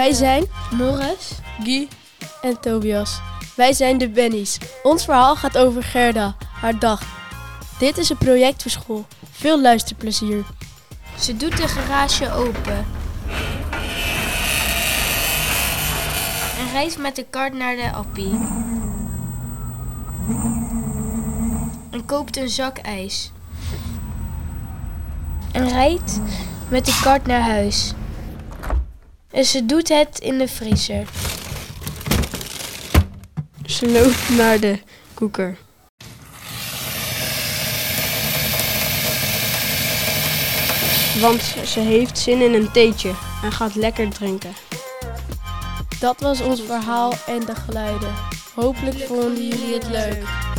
Wij zijn Morris, Guy en Tobias. Wij zijn de Bennies. Ons verhaal gaat over Gerda, haar dag. Dit is een project voor school. Veel luisterplezier. Ze doet de garage open. En reist met de kart naar de appie. En koopt een zak ijs. En rijdt met de kart naar huis. En ze doet het in de vriezer. Ze loopt naar de koeker. Want ze heeft zin in een theetje en gaat lekker drinken. Dat was ons verhaal en de geluiden. Hopelijk vonden jullie het leuk.